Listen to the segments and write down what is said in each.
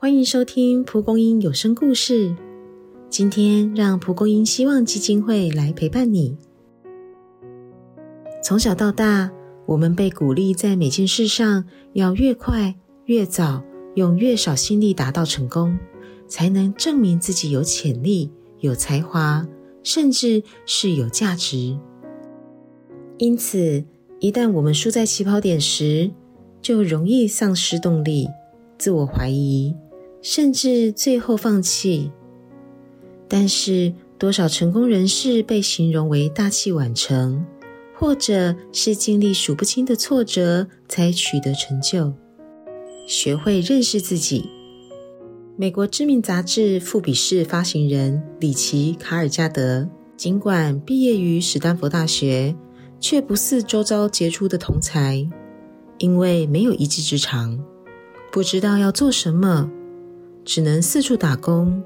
欢迎收听蒲公英有声故事。今天让蒲公英希望基金会来陪伴你。从小到大，我们被鼓励在每件事上要越快、越早，用越少心力达到成功，才能证明自己有潜力、有才华，甚至是有价值。因此，一旦我们输在起跑点时，就容易丧失动力、自我怀疑。甚至最后放弃。但是，多少成功人士被形容为大器晚成，或者是经历数不清的挫折才取得成就。学会认识自己。美国知名杂志《富比士》发行人里奇·卡尔加德，尽管毕业于史丹佛大学，却不似周遭杰出的同才，因为没有一技之长，不知道要做什么。只能四处打工。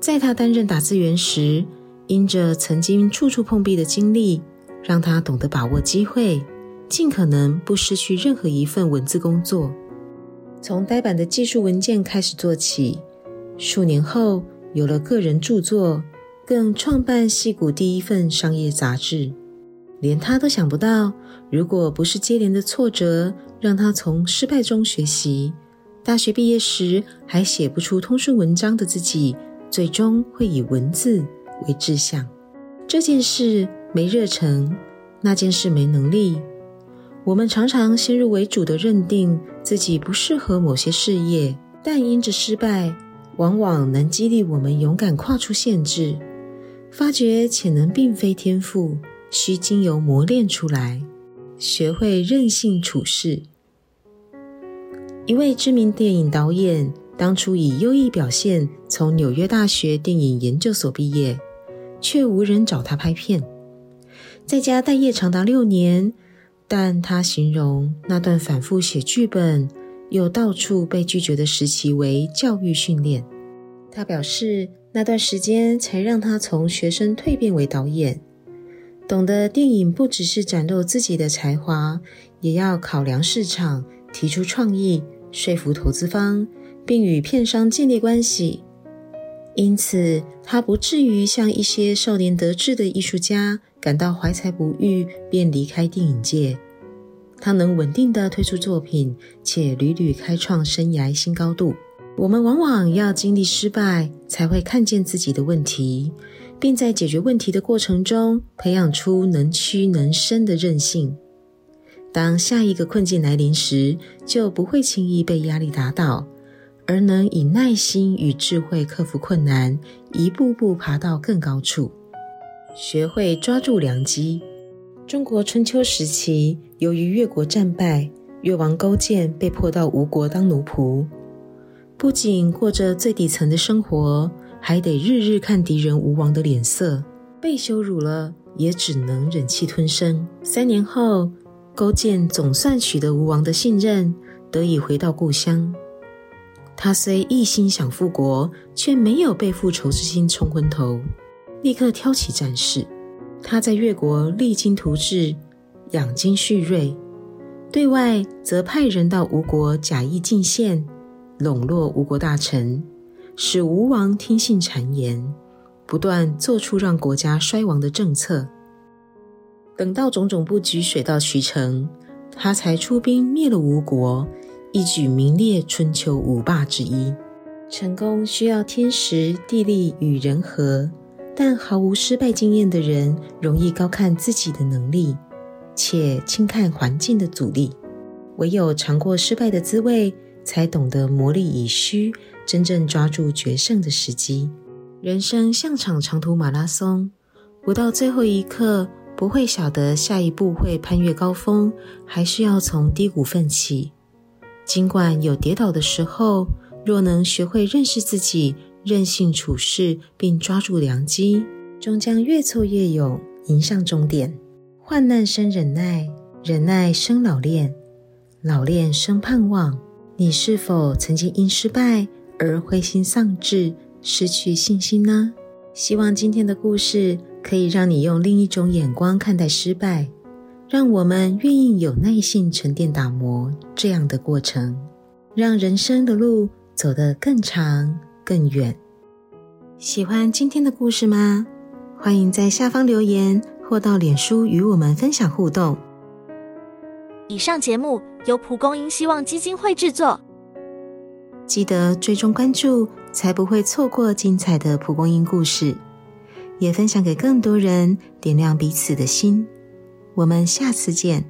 在他担任打字员时，因着曾经处处碰壁的经历，让他懂得把握机会，尽可能不失去任何一份文字工作。从呆板的技术文件开始做起，数年后有了个人著作，更创办戏谷第一份商业杂志。连他都想不到，如果不是接连的挫折让他从失败中学习。大学毕业时还写不出通顺文章的自己，最终会以文字为志向。这件事没热忱，那件事没能力。我们常常先入为主的认定自己不适合某些事业，但因着失败，往往能激励我们勇敢跨出限制，发觉潜能并非天赋，需经由磨练出来，学会任性处事。一位知名电影导演，当初以优异表现从纽约大学电影研究所毕业，却无人找他拍片，在家待业长达六年。但他形容那段反复写剧本又到处被拒绝的时期为教育训练。他表示，那段时间才让他从学生蜕变为导演，懂得电影不只是展露自己的才华，也要考量市场，提出创意。说服投资方，并与片商建立关系，因此他不至于像一些少年得志的艺术家感到怀才不遇便离开电影界。他能稳定的推出作品，且屡屡开创生涯新高度。我们往往要经历失败，才会看见自己的问题，并在解决问题的过程中培养出能屈能伸的韧性。当下一个困境来临时，就不会轻易被压力打倒，而能以耐心与智慧克服困难，一步步爬到更高处。学会抓住良机。中国春秋时期，由于越国战败，越王勾践被迫到吴国当奴仆，不仅过着最底层的生活，还得日日看敌人吴王的脸色，被羞辱了也只能忍气吞声。三年后。勾践总算取得吴王的信任，得以回到故乡。他虽一心想复国，却没有被复仇之心冲昏头，立刻挑起战事。他在越国励精图治，养精蓄锐；对外则派人到吴国假意进献，笼络吴国大臣，使吴王听信谗言，不断做出让国家衰亡的政策。等到种种布局水到渠成，他才出兵灭了吴国，一举名列春秋五霸之一。成功需要天时地利与人和，但毫无失败经验的人容易高看自己的能力，且轻看环境的阻力。唯有尝过失败的滋味，才懂得磨砺以虚，真正抓住决胜的时机。人生像场长途马拉松，不到最后一刻。不会晓得下一步会攀越高峰，还是要从低谷奋起。尽管有跌倒的时候，若能学会认识自己，任性处事，并抓住良机，终将越挫越勇，迎向终点。患难生忍耐，忍耐生老练，老练生盼望。你是否曾经因失败而灰心丧志，失去信心呢？希望今天的故事。可以让你用另一种眼光看待失败，让我们愿意有耐性沉淀打磨这样的过程，让人生的路走得更长更远。喜欢今天的故事吗？欢迎在下方留言或到脸书与我们分享互动。以上节目由蒲公英希望基金会制作，记得追踪关注，才不会错过精彩的蒲公英故事。也分享给更多人，点亮彼此的心。我们下次见。